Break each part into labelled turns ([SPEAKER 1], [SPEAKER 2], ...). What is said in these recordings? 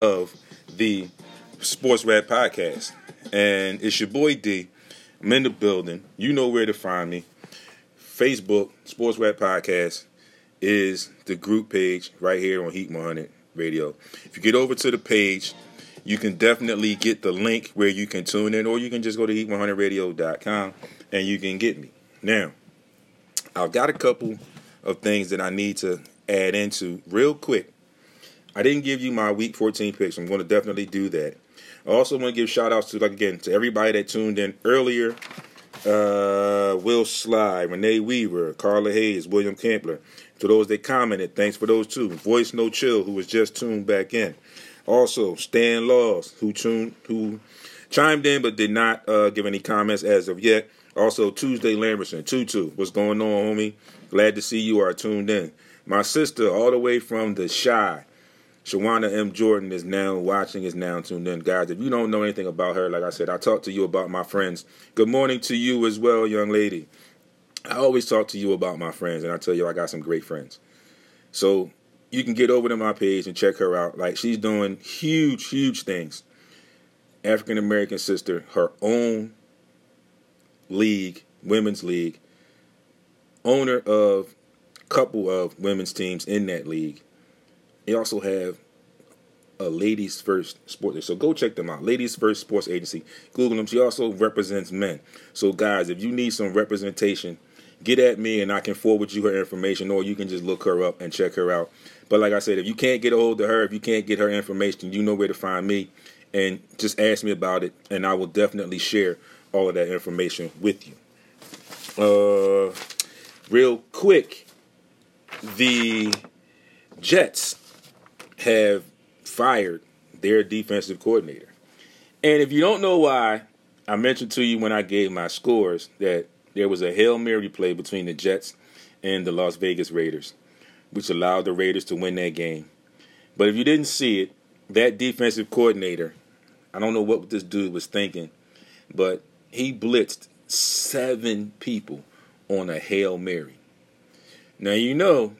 [SPEAKER 1] of the Sports Rap Podcast. And it's your boy D. I'm in the building. You know where to find me. Facebook, Sports Rap Podcast, is the group page right here on Heat 100 Radio. If you get over to the page, you can definitely get the link where you can tune in, or you can just go to heat100radio.com and you can get me. Now, I've got a couple of things that I need to add into real quick. I didn't give you my week 14 picks. I'm going to definitely do that. I also want to give shout outs to, like, again, to everybody that tuned in earlier. Uh, Will Sly, Renee Weaver, Carla Hayes, William Campler. To those that commented, thanks for those two. Voice No Chill, who was just tuned back in. Also, Stan Laws, who tuned, who chimed in but did not uh, give any comments as of yet. Also, Tuesday Lamberson, Tutu, what's going on, homie? Glad to see you are tuned in. My sister, all the way from the Shy, Shawana M. Jordan, is now watching, is now tuned in. Guys, if you don't know anything about her, like I said, I talked to you about my friends. Good morning to you as well, young lady. I always talk to you about my friends, and I tell you I got some great friends. So you can get over to my page and check her out. Like she's doing huge, huge things. African American sister, her own league, women's league, owner of couple of women's teams in that league. They also have a ladies first sports. So go check them out. Ladies First Sports Agency. Google them. She also represents men. So guys, if you need some representation, get at me and I can forward you her information, or you can just look her up and check her out. But like I said, if you can't get a hold of her, if you can't get her information, you know where to find me, and just ask me about it, and I will definitely share all of that information with you. Uh, real quick, the Jets have fired their defensive coordinator. And if you don't know why, I mentioned to you when I gave my scores that there was a Hail Mary play between the Jets and the Las Vegas Raiders, which allowed the Raiders to win that game. But if you didn't see it, that defensive coordinator, I don't know what this dude was thinking, but he blitzed seven people on a Hail Mary. Now, you know,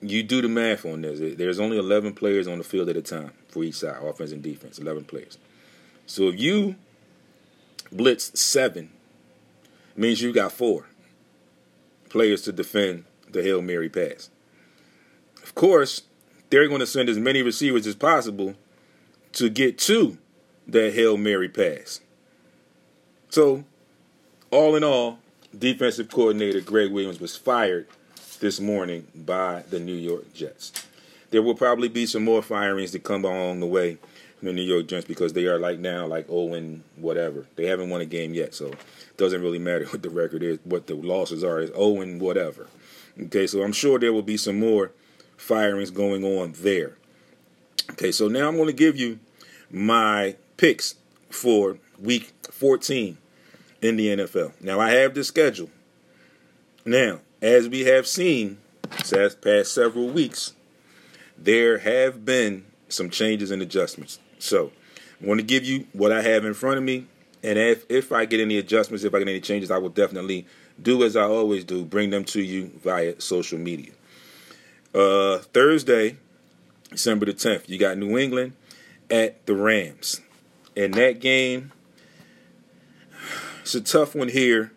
[SPEAKER 1] you do the math on this. There's only 11 players on the field at a time for each side, offense and defense, 11 players. So if you blitz seven, means you got four players to defend the Hail Mary pass. Of course, they're going to send as many receivers as possible to get to that Hail Mary pass. So, all in all, defensive coordinator Gregg Williams was fired this morning by the New York Jets. There will probably be some more firings that come along the way from the New York Jets because they are like now like oh and whatever. They haven't won a game yet, so it doesn't really matter what the record is. What the losses are is oh and whatever. Okay, so I'm sure there will be some more firings going on there. Okay, so now I'm going to give you my picks for week 14 in the NFL. Now I have the schedule. Now, as we have seen past several weeks, there have been some changes and adjustments. So I want to give you what I have in front of me. And if, if I get any adjustments, if I get any changes, I will definitely do as I always do, bring them to you via social media. Uh, Thursday, December the 10th, you got New England at the Rams. In that game, it's a tough one here,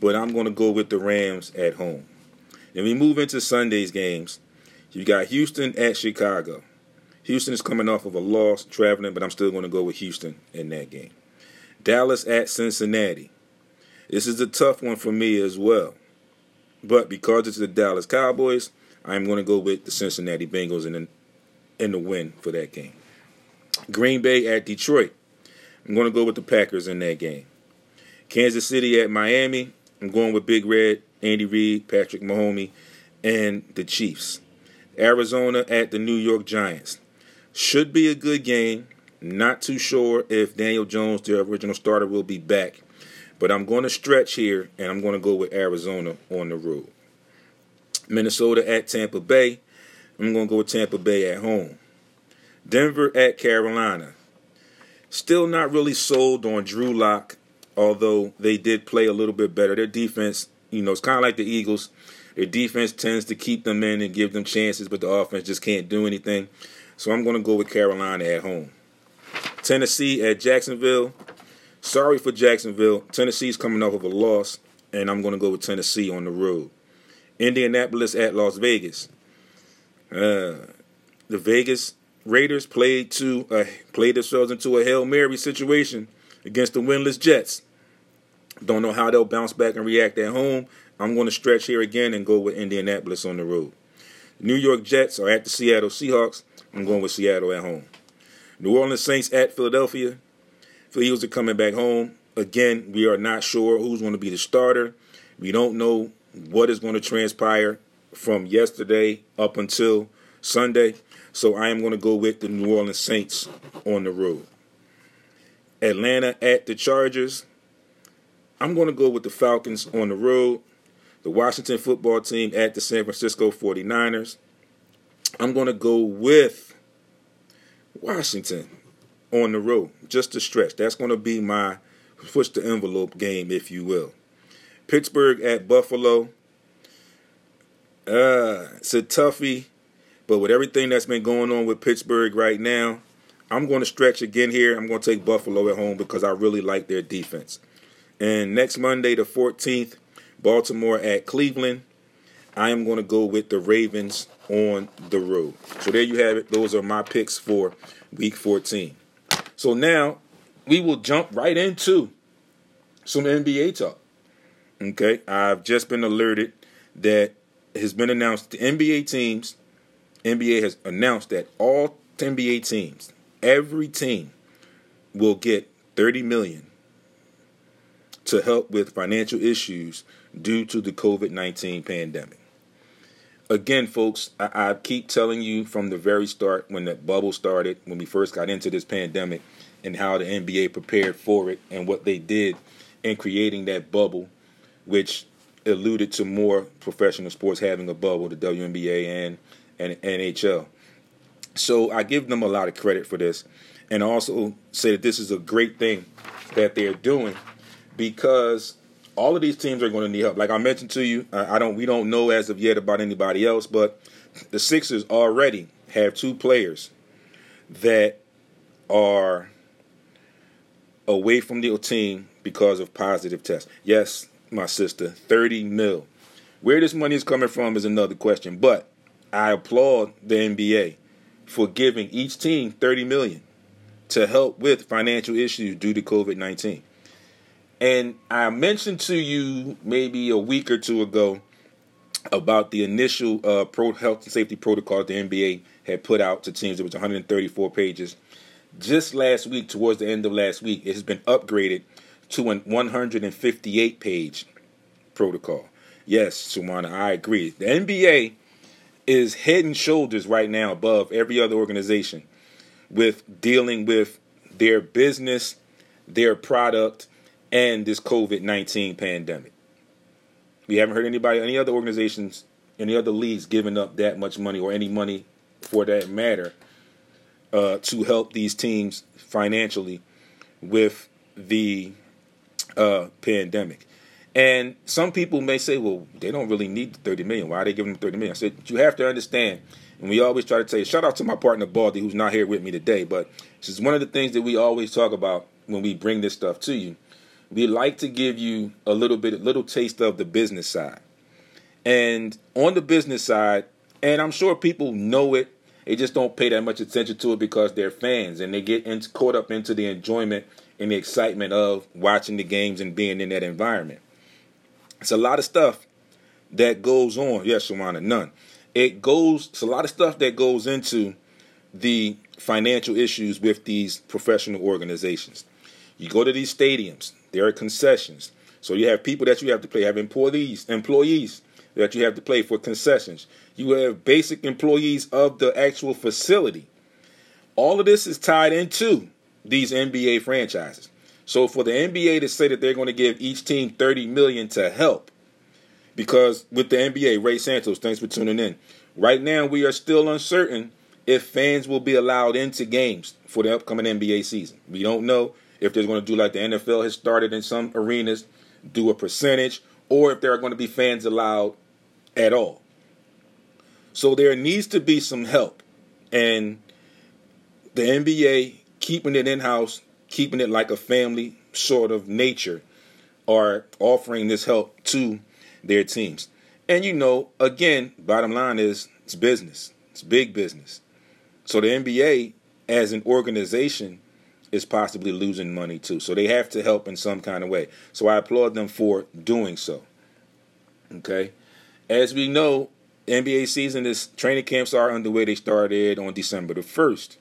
[SPEAKER 1] but I'm going to go with the Rams at home. Then we move into Sunday's games. You got Houston at Chicago. Houston is coming off of a loss traveling, but I'm still going to go with Houston in that game. Dallas at Cincinnati. This is a tough one for me as well. But because it's the Dallas Cowboys, I'm going to go with the Cincinnati Bengals in the, in the win for that game. Green Bay at Detroit. I'm going to go with the Packers in that game. Kansas City at Miami. I'm going with Big Red, Andy Reid, Patrick Mahomes, and the Chiefs. Arizona at the New York Giants. Should be a good game. Not too sure if Daniel Jones, the original starter, will be back. But I'm going to stretch here, and I'm going to go with Arizona on the road. Minnesota at Tampa Bay. I'm going to go with Tampa Bay at home. Denver at Carolina. Still not really sold on Drew Lock, although they did play a little bit better. Their defense, you know, it's kind of like the Eagles. Their defense tends to keep them in and give them chances, but the offense just can't do anything. So I'm going to go with Carolina at home. Tennessee at Jacksonville. Sorry for Jacksonville. Tennessee's coming off of a loss, and I'm going to go with Tennessee on the road. Indianapolis at Las Vegas. Uh, the Vegas Raiders played to uh, played themselves into a hail mary situation against the winless Jets. Don't know how they'll bounce back and react at home. I'm going to stretch here again and go with Indianapolis on the road. New York Jets are at the Seattle Seahawks. I'm going with Seattle at home. New Orleans Saints at Philadelphia. Philly Eagles are coming back home. Again, we are not sure who's going to be the starter. We don't know what is going to transpire from yesterday up until Sunday. So I am going to go with the New Orleans Saints on the road. Atlanta at the Chargers. I'm going to go with the Falcons on the road. The Washington football team at the San Francisco 49ers. I'm going to go with Washington on the road, just to stretch. That's going to be my push the envelope game, if you will. Pittsburgh at Buffalo. Uh, it's a toughie, but with everything that's been going on with Pittsburgh right now, I'm going to stretch again here. I'm going to take Buffalo at home because I really like their defense. And next Monday, the 14th, Baltimore at Cleveland. I am going to go with the Ravens on the road. So there you have it. Those are my picks for week 14. So now we will jump right into some NBA talk. Okay, I've just been alerted that it has been announced the NBA teams, NBA has announced that all NBA teams, every team will get 30 million to help with financial issues due to the COVID 19 pandemic. Again, folks, I, I, keep telling you from the very start when the bubble started, when we first got into this pandemic, and how the NBA prepared for it and what they did in creating that bubble, which alluded to more professional sports having a bubble, the WNBA and, and NHL. So I give them a lot of credit for this, and also say that this is a great thing that they're doing because all of these teams are going to need help. Like I mentioned to you, I don't we don't know as of yet about anybody else, but the Sixers already have two players that are away from the team because of positive tests. Yes, my sister, 30 mil. Where this money is coming from is another question, but I applaud the NBA for giving each team 30 million to help with financial issues due to COVID-19. And I mentioned to you maybe a week or two ago about the initial uh, pro health and safety protocol the NBA had put out to teams. It was 134 pages. Just last week, towards the end of last week, it has been upgraded to an 158 page protocol. Yes, Sumana, I agree. The NBA is head and shoulders right now above every other organization with dealing with their business, their product, and this COVID 19 pandemic. We haven't heard anybody, any other organizations, any other leagues giving up that much money or any money for that matter uh, to help these teams financially with the uh, pandemic. And some people may say, well, they don't really need the 30 million. Why are they giving them 30 million? I said, you have to understand, and we always try to you, shout out to my partner Baldy, who's not here with me today, but this is one of the things that we always talk about when we bring this stuff to you we like to give you a little bit, a little taste of the business side. And on the business side, and I'm sure people know it, they just don't pay that much attention to it because they're fans and they get caught up into the enjoyment and the excitement of watching the games and being in that environment. It's a lot of stuff that goes on. Yes, Shawana, none. It goes, it's a lot of stuff that goes into the financial issues with these professional organizations. You go to these stadiums, there are concessions. So you have people that you have to pay. Have employees, employees that you have to pay for concessions. You have basic employees of the actual facility. All of this is tied into these NBA franchises. So for the NBA to say that they're going to give each team 30 million to help, because with the NBA, Ray Santos, thanks for tuning in. Right now, we are still uncertain if fans will be allowed into games for the upcoming NBA season. We don't know if they're going to do like the NFL has started in some arenas, do a percentage, or if there are going to be fans allowed at all. So there needs to be some help. And the NBA keeping it in house, keeping it like a family sort of nature, are offering this help to their teams. And you know, again, bottom line is it's business. It's big business. So the NBA as an organization is possibly losing money too. So they have to help in some kind of way. So I applaud them for doing so. Okay. As we know, NBA season is training camps are underway. They started on December the 1st.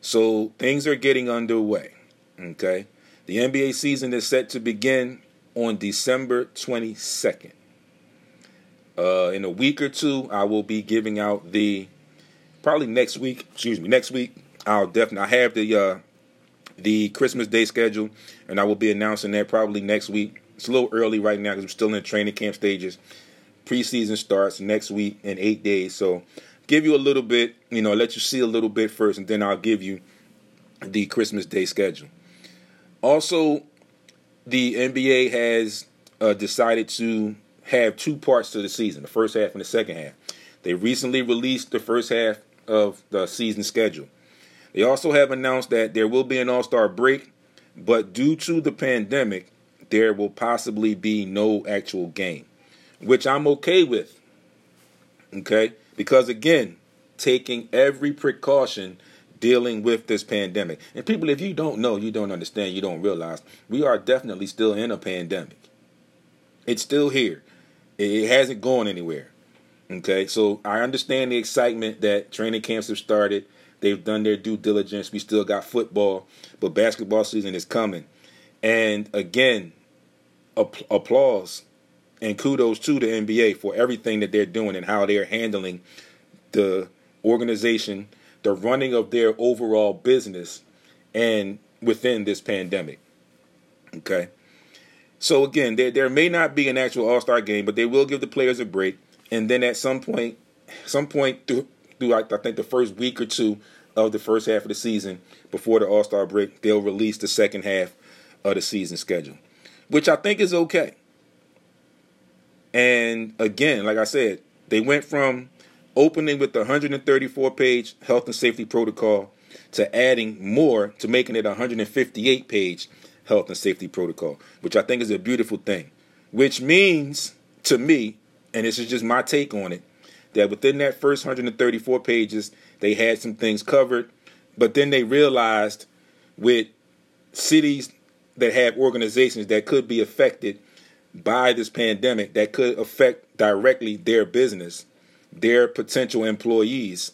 [SPEAKER 1] So things are getting underway. Okay. The NBA season is set to begin on December 22nd. Uh, in a week or two, I will be giving out the probably next week. Excuse me, next week. I'll definitely I have the uh, the Christmas Day schedule, and I will be announcing that probably next week. It's a little early right now because we're still in training camp stages. Preseason starts next week in eight days, so give you a little bit, you know, let you see a little bit first, and then I'll give you the Christmas Day schedule. Also, the NBA has uh, decided to have two parts to the season: the first half and the second half. They recently released the first half of the season schedule. They also have announced that there will be an All Star break, but due to the pandemic, there will possibly be no actual game, which I'm okay with. Okay? Because again, taking every precaution dealing with this pandemic. And people, if you don't know, you don't understand, you don't realize, we are definitely still in a pandemic. It's still here. It hasn't gone anywhere. Okay, so I understand the excitement that training camps have started. They've done their due diligence. We still got football, but basketball season is coming. And again, applause and kudos to the NBA for everything that they're doing and how they're handling the organization, the running of their overall business, and within this pandemic. Okay. So again, there there may not be an actual All Star game, but they will give the players a break, and then at some point, some point through through I, I think the first week or two of the first half of the season before the All Star break, they'll release the second half of the season schedule, which I think is okay. And again, like I said, they went from opening with the 134 page health and safety protocol to adding more to making it a 158 page health and safety protocol, which I think is a beautiful thing. Which means to me, and this is just my take on it, that within that first 134 pages, they had some things covered, but then they realized with cities that have organizations that could be affected by this pandemic that could affect directly their business, their potential employees.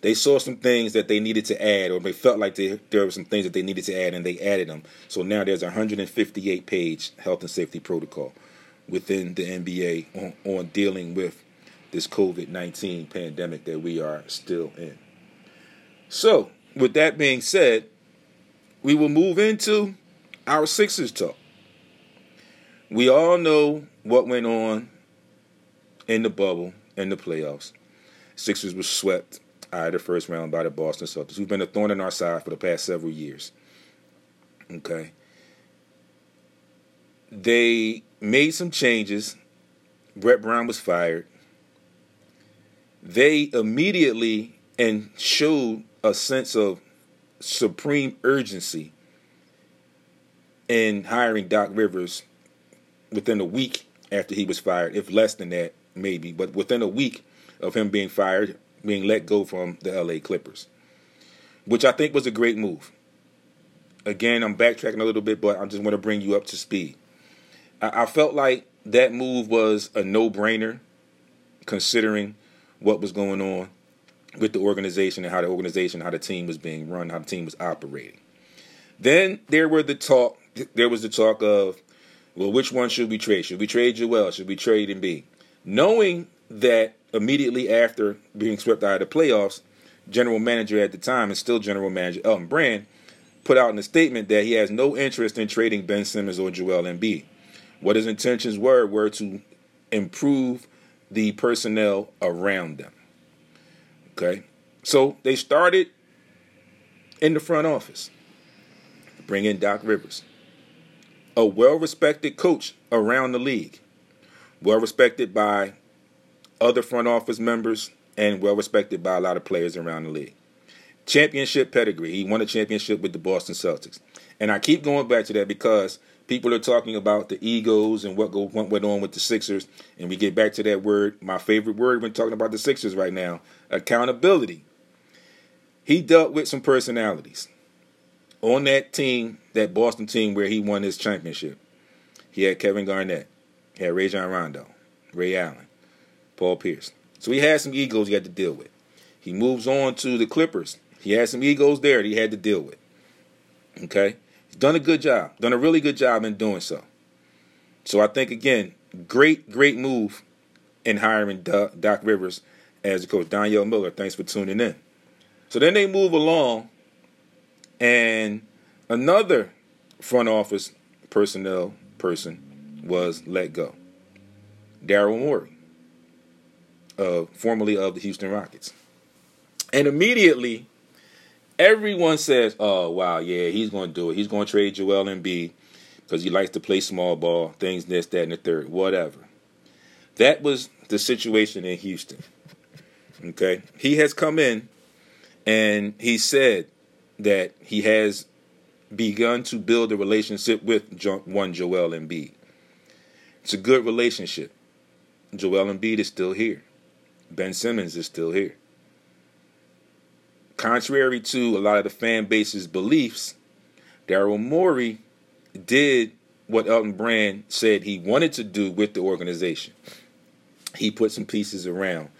[SPEAKER 1] They saw some things that they needed to add, or they felt like they, there were some things that they needed to add, and they added them. So now there's a 158 page health and safety protocol within the NBA on, on dealing with this COVID 19 pandemic that we are still in. So, with that being said, we will move into our Sixers talk. We all know what went on in the bubble in the playoffs. Sixers were swept out of the first round by the Boston Celtics, who've been a thorn in our side for the past several years. Okay. They made some changes. Brett Brown was fired they immediately and showed a sense of supreme urgency in hiring Doc Rivers within a week after he was fired, if less than that, maybe, but within a week of him being fired, being let go from the LA Clippers, which I think was a great move. Again, I'm backtracking a little bit, but I just want to bring you up to speed. I, I felt like that move was a no brainer considering what was going on with the organization and how the organization, how the team was being run, how the team was operating. Then there were the talk. There was the talk of, well, which one should we trade? Should we trade Joel? Should we trade and Embiid? Knowing that immediately after being swept out of the playoffs, general manager at the time and still general manager Elton Brand put out in a statement that he has no interest in trading Ben Simmons or Joel Embiid. What his intentions were were to improve the personnel around them. Okay? So they started in the front office. Bring in Doc Rivers, a well respected coach around the league, well respected by other front office members, and well respected by a lot of players around the league. championship pedigree. He won a championship with the Boston Celtics. And I keep going back to that because people are talking about the egos and what go what went on with the Sixers, and we get back to that word, my favorite word when talking about the Sixers right now, accountability. He dealt with some personalities on that team, that Boston team where he won his championship. He had Kevin Garnett, he had Rajon Rondo, Ray Allen, Paul Pierce. So he had some egos he had to deal with. He moves on to the Clippers. He had some egos there that he had to deal with. Okay? Done a good job, done a really good job in doing so. So I think, again, great, great move in hiring Doc Rivers as the coach. Danielle Miller, thanks for tuning in. So then they move along, and another front office personnel person was let go. Daryl Morey, uh, formerly of the Houston Rockets. And immediately, everyone says, "Oh wow, yeah, he's going to do it. He's going to trade Joel Embiid because he likes to play small ball, things this, that, and the third, whatever." That was the situation in Houston. Okay, he has come in and he said that he has begun to build a relationship with one Joel Embiid. It's a good relationship. Joel Embiid is still here. Ben Simmons is still here contrary to a lot of the fan base's beliefs, Daryl Morey did what Elton Brand said he wanted to do with the organization. He put some pieces around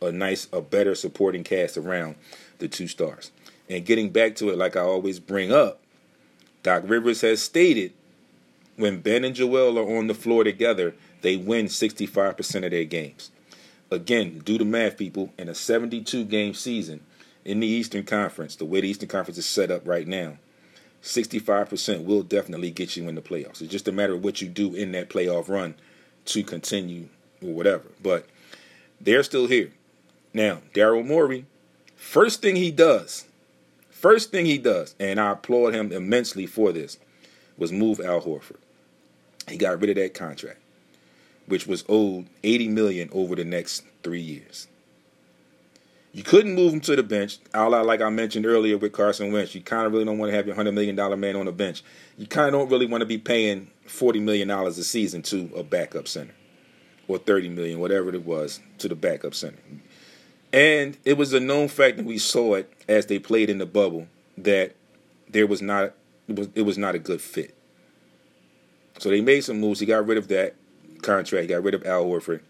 [SPEAKER 1] a nice, a better supporting cast around the two stars. And getting back to it, like I always bring up, Doc Rivers has stated when Ben and Joel are on the floor together, they win 65% of their games. Again, do the math, people. In a 72 game season, in the Eastern Conference, the way the Eastern Conference is set up right now, 65% will definitely get you in the playoffs. It's just a matter of what you do in that playoff run to continue or whatever. But they're still here. Now, Daryl Morey, first thing he does, first thing he does, and I applaud him immensely for this, was move Al Horford. He got rid of that contract, which was owed 80 million over the next three years. You couldn't move him to the bench. Like I mentioned earlier with Carson Wentz, you kind of really don't want to have your $100 million man on the bench. You kind of don't really want to be paying $40 million a season to a backup center or 30 million, whatever it was, to the backup center. And it was a known fact that we saw it as they played in the bubble that there was not it was, it was not a good fit. So they made some moves. He got rid of that contract. He got rid of Al Horford,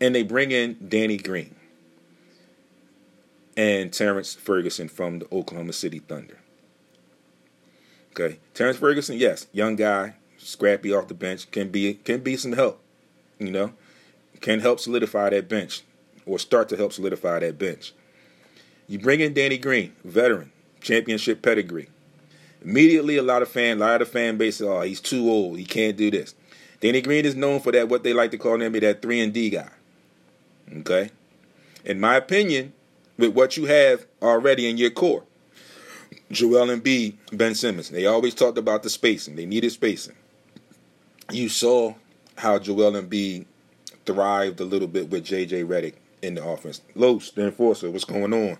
[SPEAKER 1] and they bring in Danny Green and Terrence Ferguson from the Oklahoma City Thunder. Okay, Terrence Ferguson, yes, young guy, scrappy off the bench, can be can be some help. You know, can help solidify that bench or start to help solidify that bench. You bring in Danny Green, veteran, championship pedigree. Immediately, a lot of fan, a lot of fan base, oh, he's too old, he can't do this. Danny Green is known for that, what they like to call him, that three and D guy. Okay, in my opinion, with what you have already in your core. Joel Embiid, Ben Simmons. They always talked about the spacing. They needed spacing. You saw how Joel Embiid thrived a little bit with JJ Redick in the offense. Los, the enforcer, what's going on?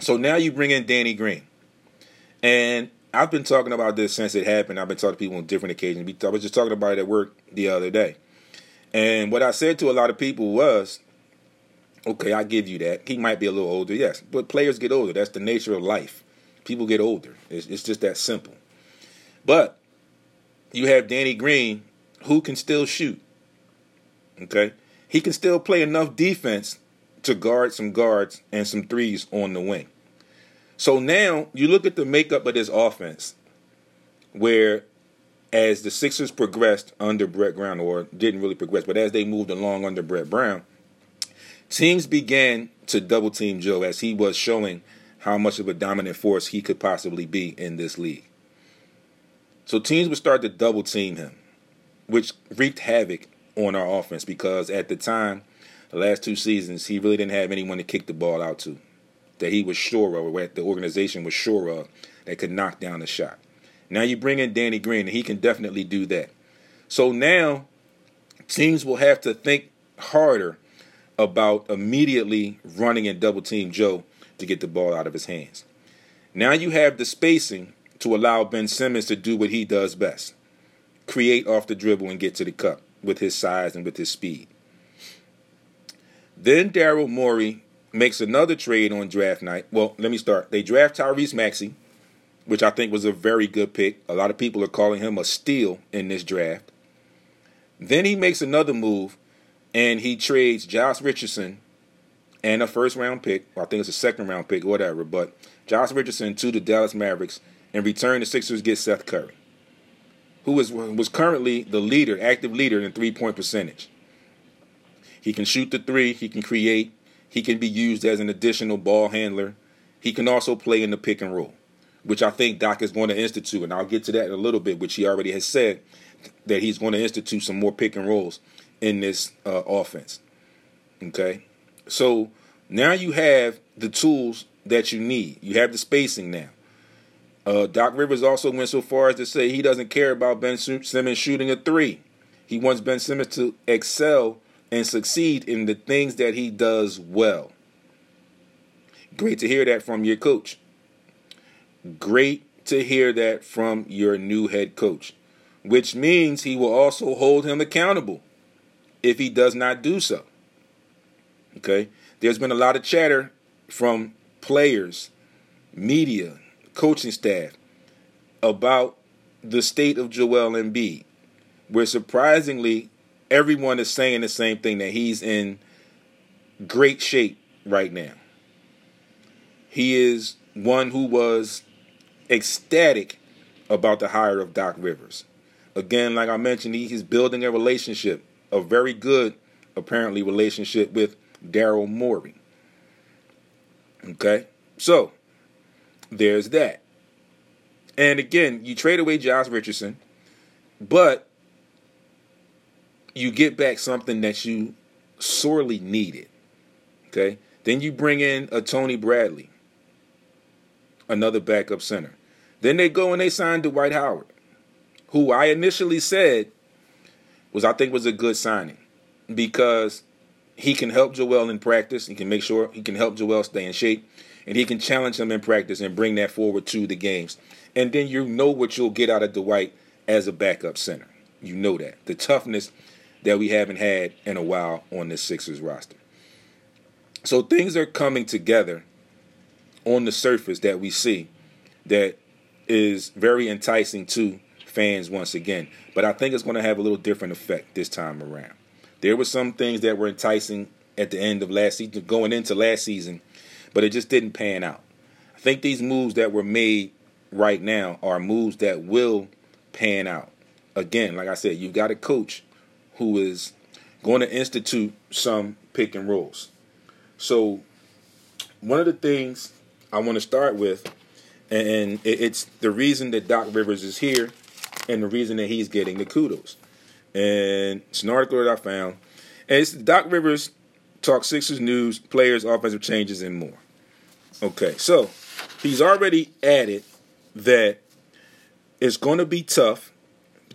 [SPEAKER 1] So now you bring in Danny Green. And I've been talking about this since it happened. I've been talking to people on different occasions. I was just talking about it at work the other day. And what I said to a lot of people was Okay, I give you that. He might be a little older, yes, but players get older. That's the nature of life. People get older. It's, it's just that simple. But you have Danny Green, who can still shoot. Okay, he can still play enough defense to guard some guards and some threes on the wing. So now you look at the makeup of this offense, where as the Sixers progressed under Brett Brown, or didn't really progress, but as they moved along under Brett Brown, Teams began to double team Joe as he was showing how much of a dominant force he could possibly be in this league. So teams would start to double team him, which wreaked havoc on our offense because at the time, the last two seasons, he really didn't have anyone to kick the ball out to that he was sure of, or that the organization was sure of, that could knock down the shot. Now you bring in Danny Green, and he can definitely do that. So now teams will have to think harder about immediately running and double team Joe to get the ball out of his hands. Now you have the spacing to allow Ben Simmons to do what he does best create off the dribble and get to the cup with his size and with his speed. Then Daryl Morey makes another trade on draft night. Well, let me start. They draft Tyrese Maxey, which I think was a very good pick. A lot of people are calling him a steal in this draft. Then he makes another move and he trades Josh Richardson and a first round pick. I think it's a second round pick, whatever. But Josh Richardson to the Dallas Mavericks. In return, the Sixers get Seth Curry, who is, was currently the leader, active leader in three point percentage. He can shoot the three, he can create, he can be used as an additional ball handler. He can also play in the pick and roll, which I think Doc is going to institute, and I'll get to that in a little bit, which he already has said that he's going to institute some more pick and rolls in this uh, offense. Okay, so now you have the tools that you need. You have the spacing now. Uh, Doc Rivers also went so far as to say he doesn't care about Ben Simmons shooting a three. He wants Ben Simmons to excel and succeed in the things that he does well. Great to hear that from your coach. Great to hear that from your new head coach, which means he will also hold him accountable if he does not do so. Okay? There's been a lot of chatter from players, media, coaching staff about the state of Joel Embiid, where surprisingly everyone is saying the same thing that he's in great shape right now. He is one who was ecstatic about the hire of Doc Rivers. Again, like I mentioned, he's building a relationship, a very good, apparently, relationship with Daryl Morey. Okay? So, there's that. And again, you trade away Josh Richardson, but you get back something that you sorely needed. Okay? Then you bring in a Tony Bradley, another backup center. Then they go and they sign Dwight Howard, who I initially said was I think was a good signing because he can help Joel in practice. He can make sure he can help Joel stay in shape, and he can challenge him in practice and bring that forward to the games. And then you know what you'll get out of Dwight as a backup center. You know that the toughness that we haven't had in a while on this Sixers roster. So things are coming together on the surface that we see that is very enticing to fans once again. But I think it's going to have a little different effect this time around. There were some things that were enticing at the end of last season, going into last season, but it just didn't pan out. I think these moves that were made right now are moves that will pan out. Again, like I said, you've got a coach who is going to institute some pick and rolls. So, one of the things I want to start with, and it's the reason that Doc Rivers is here, and the reason that he's getting the kudos. And it's an article that I found, and it's Doc Rivers talk Sixers news, players, offensive changes, and more. Okay, so he's already added that it's going to be tough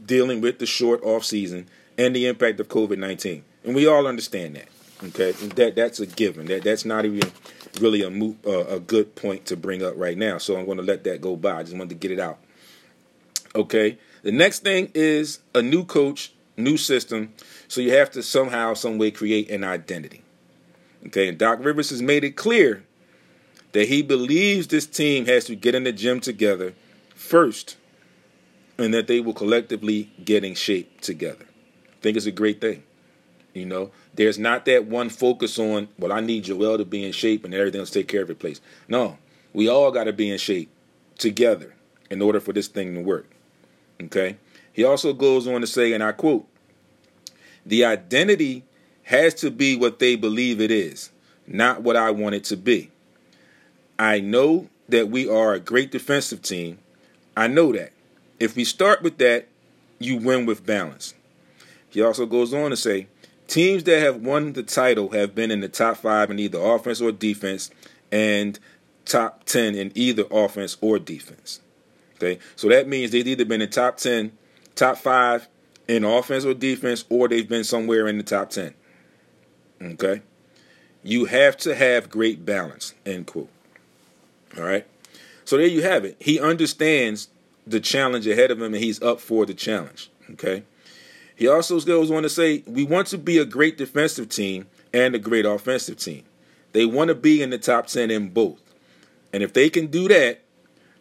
[SPEAKER 1] dealing with the short off season and the impact of COVID nineteen, and we all understand that. Okay, that that's a given. That that's not even really a mo- uh, a good point to bring up right now. So I'm going to let that go by. I just wanted to get it out. Okay. The next thing is a new coach, new system. So you have to somehow, some way, create an identity. Okay, and Doc Rivers has made it clear that he believes this team has to get in the gym together first, and that they will collectively get in shape together I think it's a great thing. You know, there's not that one focus on, well, I need Joel to be in shape and everything else take care of its place. No, we all got to be in shape together in order for this thing to work. Okay? He also goes on to say, and I quote, the identity has to be what they believe it is, not what I want it to be. I know that we are a great defensive team. I know that. If we start with that, you win with balance. He also goes on to say, teams that have won the title have been in the top five in either offense or defense, and top ten in either offense or defense. Okay, so that means they've either been in top ten, top five in offense or defense, or they've been somewhere in the top ten. Okay, you have to have great balance. End quote. All right. So there you have it. He understands the challenge ahead of him and he's up for the challenge. Okay. He also goes on to say, We want to be a great defensive team and a great offensive team. They want to be in the top 10 in both. And if they can do that,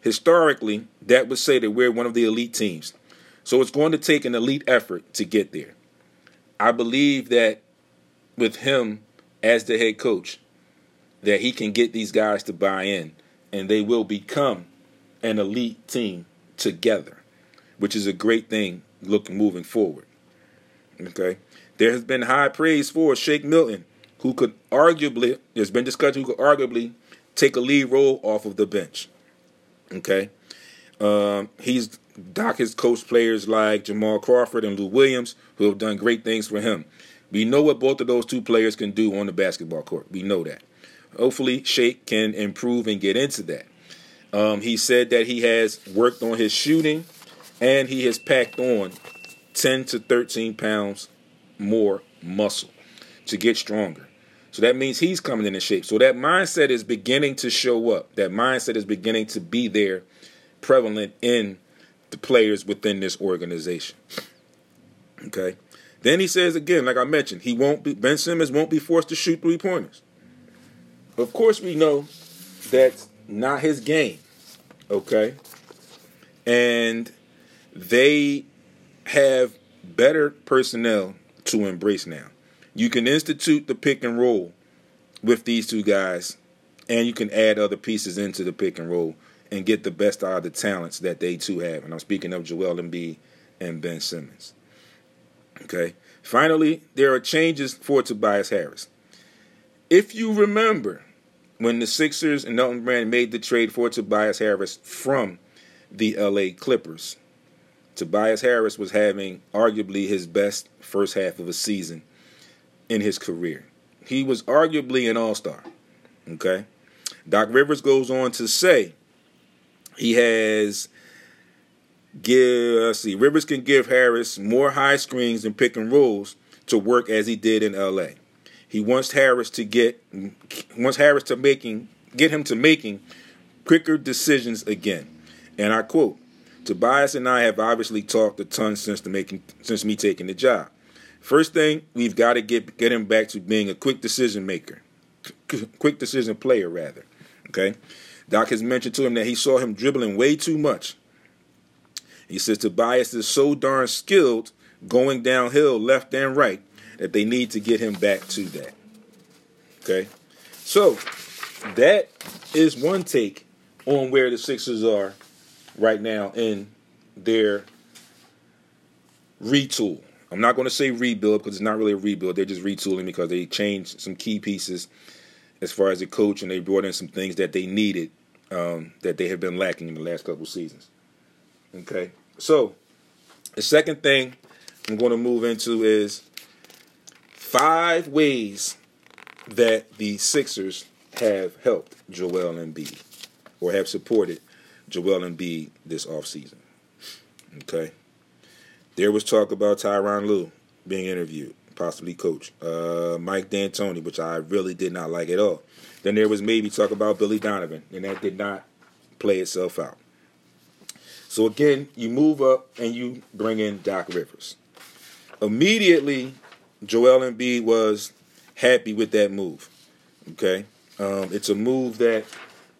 [SPEAKER 1] historically, that would say that we're one of the elite teams. So it's going to take an elite effort to get there. I believe that with him as the head coach, that he can get these guys to buy in and they will become an elite team together, which is a great thing looking moving forward. Okay. There has been high praise for Shake Milton, who could arguably, there's been discussion who could arguably take a lead role off of the bench. Okay. Um, he's Doc has coached players like Jamal Crawford and Lou Williams, who have done great things for him. We know what both of those two players can do on the basketball court. We know that. Hopefully, Shake can improve and get into that. Um, he said that he has worked on his shooting and he has packed on 10 to 13 pounds more muscle to get stronger. So that means he's coming into shape. So that mindset is beginning to show up. That mindset is beginning to be there, prevalent in the players within this organization. Okay. Then he says again, like I mentioned, he won't be Ben Simmons won't be forced to shoot three pointers. Of course, we know that's not his game. Okay. And they have better personnel to embrace now. You can institute the pick and roll with these two guys, and you can add other pieces into the pick and roll and get the best out of the talents that they two have. And I'm speaking of Joel Embiid and Ben Simmons. Okay. Finally, there are changes for Tobias Harris. If you remember, when the Sixers and Elton Brand made the trade for Tobias Harris from the LA Clippers, Tobias Harris was having arguably his best first half of a season in his career. He was arguably an all star. Okay. Doc Rivers goes on to say he has give let's see Rivers can give Harris more high screens and pick and rolls to work as he did in LA. He wants Harris to get wants Harris to making get him to making quicker decisions again. And I quote, Tobias and I have obviously talked a ton since the making since me taking the job. First thing, we've got to get get him back to being a quick decision maker. quick decision player rather. Okay? Doc has mentioned to him that he saw him dribbling way too much. He says Tobias is so darn skilled going downhill left and right that they need to get him back to that. Okay? So, that is one take on where the Sixers are right now in their retool. I'm not going to say rebuild because it's not really a rebuild. They're just retooling because they changed some key pieces as far as the coach and they brought in some things that they needed um, that they have been lacking in the last couple seasons. Okay, so the second thing I'm going to move into is five ways that the Sixers have helped Joel Embiid or have supported Joel Embiid this offseason. Okay. There was talk about Tyronn Lue being interviewed, possibly coach. Uh, Mike D'Antoni, which I really did not like at all. Then there was maybe talk about Billy Donovan, and that did not play itself out. So again, you move up and you bring in Doc Rivers. Immediately, Joel Embiid was happy with that move. Okay, um, it's a move that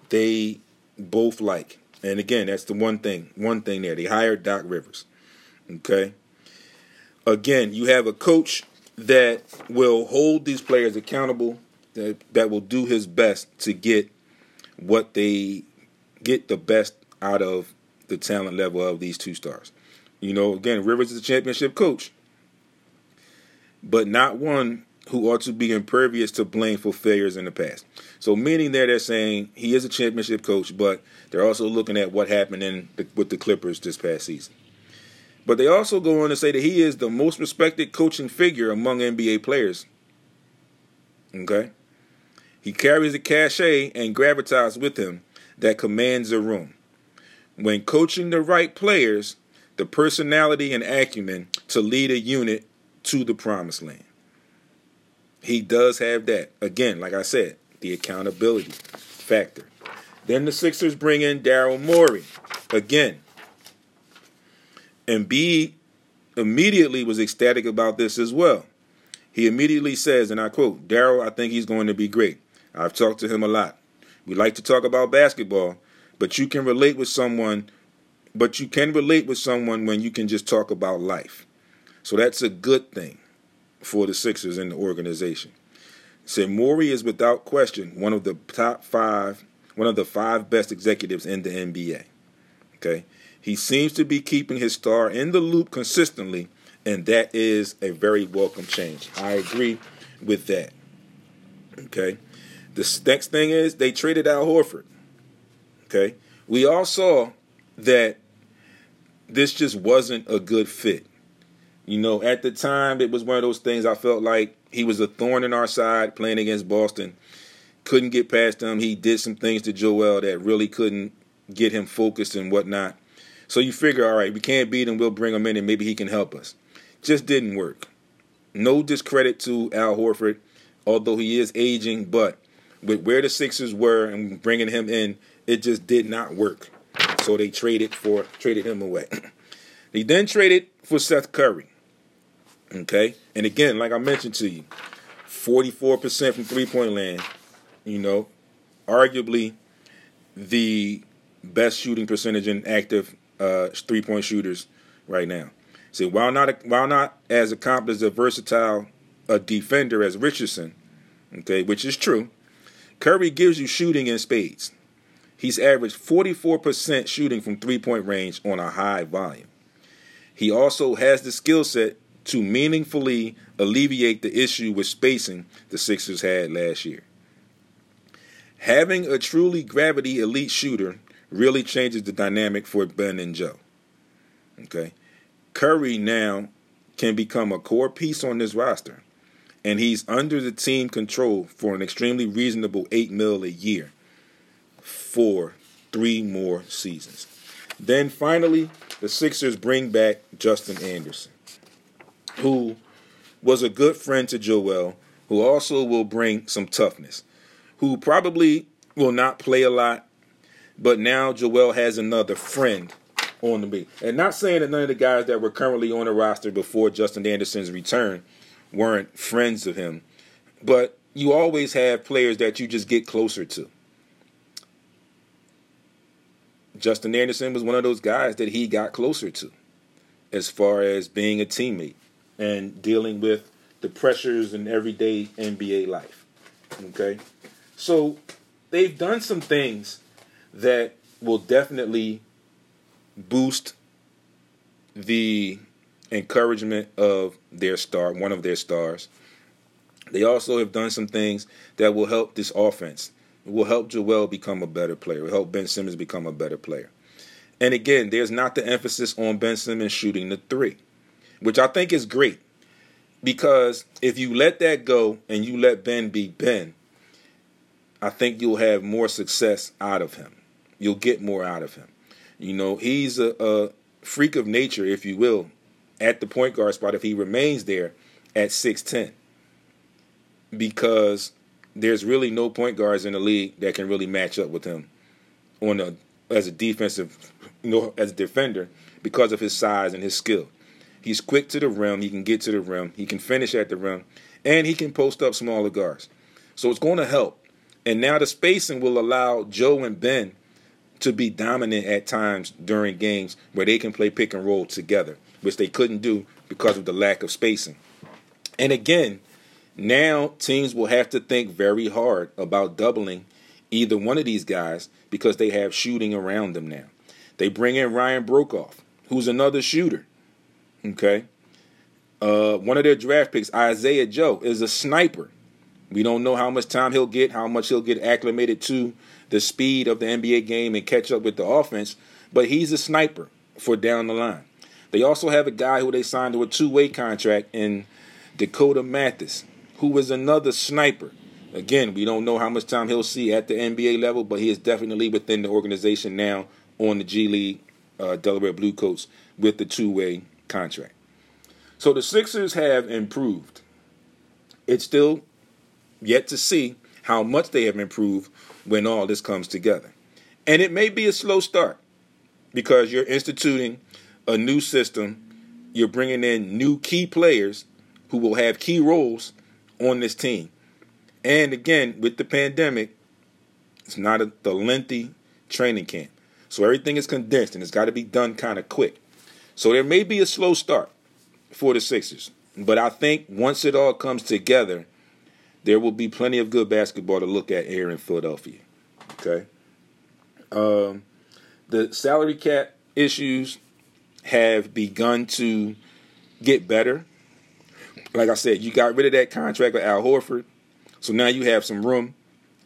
[SPEAKER 1] they both like, and again, that's the one thing. One thing there, they hired Doc Rivers. Okay. Again, you have a coach that will hold these players accountable, that, that will do his best to get what they get the best out of the talent level of these two stars. You know, again, Rivers is a championship coach, but not one who ought to be impervious to blame for failures in the past. So, meaning there, they're saying he is a championship coach, but they're also looking at what happened in the, with the Clippers this past season. But they also go on to say that he is the most respected coaching figure among NBA players. Okay? He carries a cachet and gravitas with him that commands a room. When coaching the right players, the personality and acumen to lead a unit to the promised land. He does have that. Again, like I said, the accountability factor. Then the Sixers bring in Daryl Morey again. Embiid immediately was ecstatic about this as well. He immediately says, and I quote, Daryl, I think he's going to be great. I've talked to him a lot. We like to talk about basketball, but you can relate with someone, but you can relate with someone when you can just talk about life. So that's a good thing for the Sixers and the organization. Say Morey is without question one of the top five, one of the five best executives in the NBA. Okay. He seems to be keeping his star in the loop consistently, and that is a very welcome change. I agree with that. Okay. The next thing is they traded Al Horford. Okay. We all saw that this just wasn't a good fit. You know, at the time, it was one of those things I felt like he was a thorn in our side playing against Boston. Couldn't get past him. He did some things to Joel that really couldn't get him focused and whatnot. So you figure, all right, we can't beat him. We'll bring him in and maybe he can help us. Just didn't work. No discredit to Al Horford, although he is aging, but with where the Sixers were and bringing him in, it just did not work. So they traded for traded him away. they then traded for Seth Curry. Okay, and again, like I mentioned to you, 44% from three point land. You know, arguably the best shooting percentage in active uh, three point shooters right now. See, while not while not as accomplished a versatile a defender as Richardson, okay, which is true, Curry gives you shooting in spades. He's averaged 44% shooting from three point range on a high volume. He also has the skill set to meaningfully alleviate the issue with spacing the Sixers had last year. Having a truly gravity elite shooter really changes the dynamic for Ben and Joe. Okay. Curry now can become a core piece on this roster, and he's under the team control for an extremely reasonable eight mil a year for three more seasons. Then finally, the Sixers bring back Justin Anderson, who was a good friend to Joel, who also will bring some toughness, who probably will not play a lot but now Joel has another friend on the beat. And not saying that none of the guys that were currently on the roster before Justin Anderson's return weren't friends of him, but you always have players that you just get closer to. Justin Anderson was one of those guys that he got closer to as far as being a teammate and dealing with the pressures in everyday NBA life. Okay? So they've done some things that will definitely boost the encouragement of their star, one of their stars. They also have done some things that will help this offense. It will help Joel become a better player. It will help Ben Simmons become a better player. And again, there's not the emphasis on Ben Simmons shooting the three, which I think is great. Because if you let that go and you let Ben be Ben, I think you'll have more success out of him you'll get more out of him. You know, he's a, a freak of nature, if you will, at the point guard spot if he remains there at 6'10. Because there's really no point guards in the league that can really match up with him on a as a defensive you know as a defender because of his size and his skill. He's quick to the rim, he can get to the rim, he can finish at the rim, and he can post up smaller guards. So it's going to help. And now the spacing will allow Joe and Ben to be dominant at times during games where they can play pick and roll together, which they couldn't do because of the lack of spacing. And again, now teams will have to think very hard about doubling either one of these guys because they have shooting around them now. They bring in Ryan Broekhoff, who's another shooter. Okay. Uh, one of their draft picks, Isaiah Joe, is a sniper. We don't know how much time he'll get, how much he'll get acclimated to the speed of the NBA game and catch up with the offense, but he's a sniper for down the line. They also have a guy who they signed to a two way contract in Dakota Mathias, who is another sniper. Again, we don't know how much time he'll see at the NBA level, but he is definitely within the organization now on the G League uh, Delaware Bluecoats with the two way contract. So the Sixers have improved. It's still yet to see how much they have improved when all this comes together. And it may be a slow start because you're instituting a new system. You're bringing in new key players who will have key roles on this team. And again, with the pandemic, it's not a, the lengthy training camp. So everything is condensed and it's got to be done kind of quick. So there may be a slow start for the Sixers. But I think once it all comes together, there will be plenty of good basketball to look at here in Philadelphia. Okay. Um, the salary cap issues have begun to get better. Like I said, you got rid of that contract with Al Horford, so now you have some room,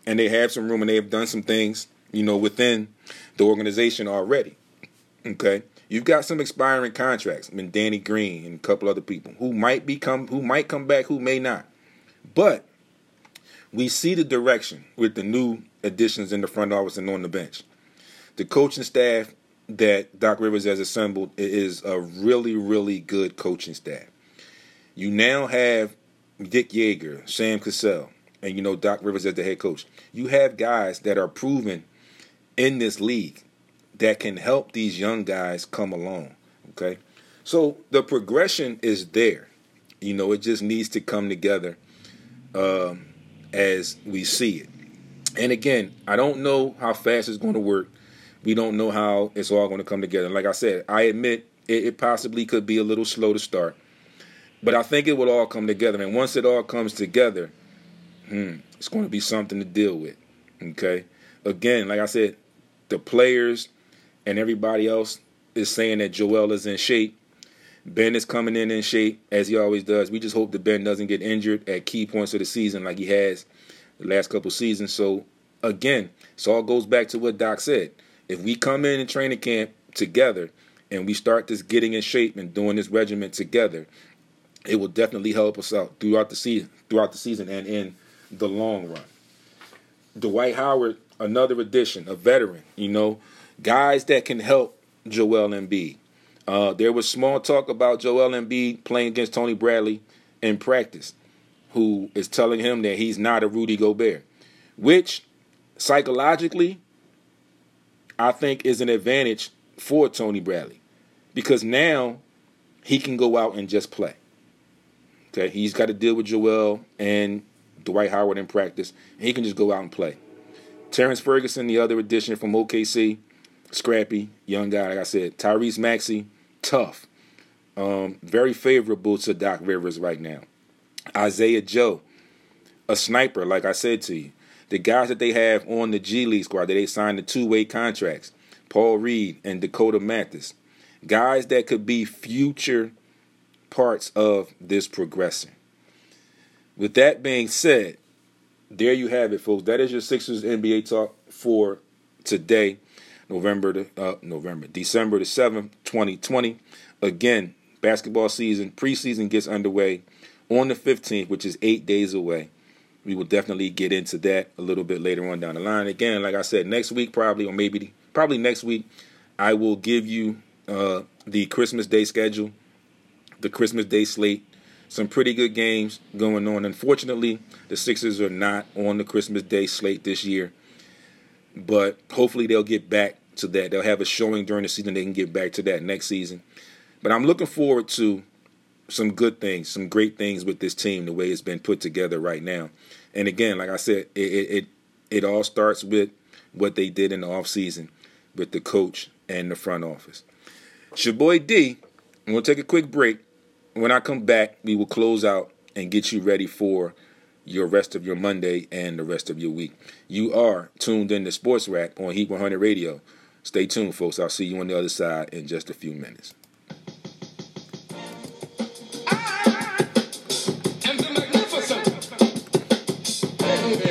[SPEAKER 1] and they have some room, and they have done some things, you know, within the organization already. Okay, you've got some expiring contracts. I mean, Danny Green and a couple other people who might become, who might come back, who may not, but we see the direction with the new additions in the front office and on the bench. The coaching staff that Doc Rivers has assembled is a really, really good coaching staff. You now have Dick Joerger, Sam Cassell, and you know Doc Rivers as the head coach. You have guys that are proven in this league that can help these young guys come along. Okay, so the progression is there. You know, it just needs to come together. Um, as we see it. And again, I don't know how fast it's going to work. We don't know how it's all going to come together. Like I said, I admit it, it possibly could be a little slow to start, but I think it will all come together. And once it all comes together, hmm, it's going to be something to deal with. Okay. Again, like I said, the players and everybody else is saying that Joel is in shape. Ben is coming in in shape as he always does. We just hope that Ben doesn't get injured at key points of the season like he has the last couple seasons. So again, it all goes back to what Doc said. If we come in in training camp together and we start this getting in shape and doing this regiment together, it will definitely help us out throughout the season, throughout the season and in the long run. Dwight Howard, another addition, a veteran, you know, guys that can help Joel Embiid. Uh, there was small talk about Joel Embiid playing against Tony Bradley in practice, who is telling him that he's not a Rudy Gobert, which psychologically I think is an advantage for Tony Bradley because now he can go out and just play. Okay, he's got to deal with Joel and Dwight Howard in practice. he can just go out and play. Terrance Ferguson, the other addition from OKC, scrappy young guy. Like I said, Tyrese Maxey, tough. Um, very favorable to Doc Rivers right now. Isaiah Joe, a sniper, like I said to you. The guys that they have on the G League squad that they signed the two way contracts, Paul Reed and Dakota Mathias, guys that could be future parts of this progression. With that being said, there you have it, folks. That is your Sixers NBA talk for today. November uh, November December the seventh, twenty twenty. Again, basketball season preseason gets underway on the fifteenth, which is eight days away. We will definitely get into that a little bit later on down the line. Again, like I said, next week probably, or maybe probably next week, I will give you uh, the Christmas Day schedule, the Christmas Day slate. Some pretty good games going on. Unfortunately, the Sixers are not on the Christmas Day slate this year, but hopefully they'll get back to that. They'll have a showing during the season. They can get back to that next season. But I'm looking forward to some good things, some great things with this team, the way it's been put together right now. And again, like I said, it it it, all starts with what they did in the offseason with the coach and the front office. It's your boy D. I'm gonna take a quick break. When I come back, we will close out and get you ready for your rest of your Monday and the rest of your week. You are tuned in to Sports Rack on Heat 100 Radio. Stay tuned, folks. I'll see you on the other side in just a few minutes.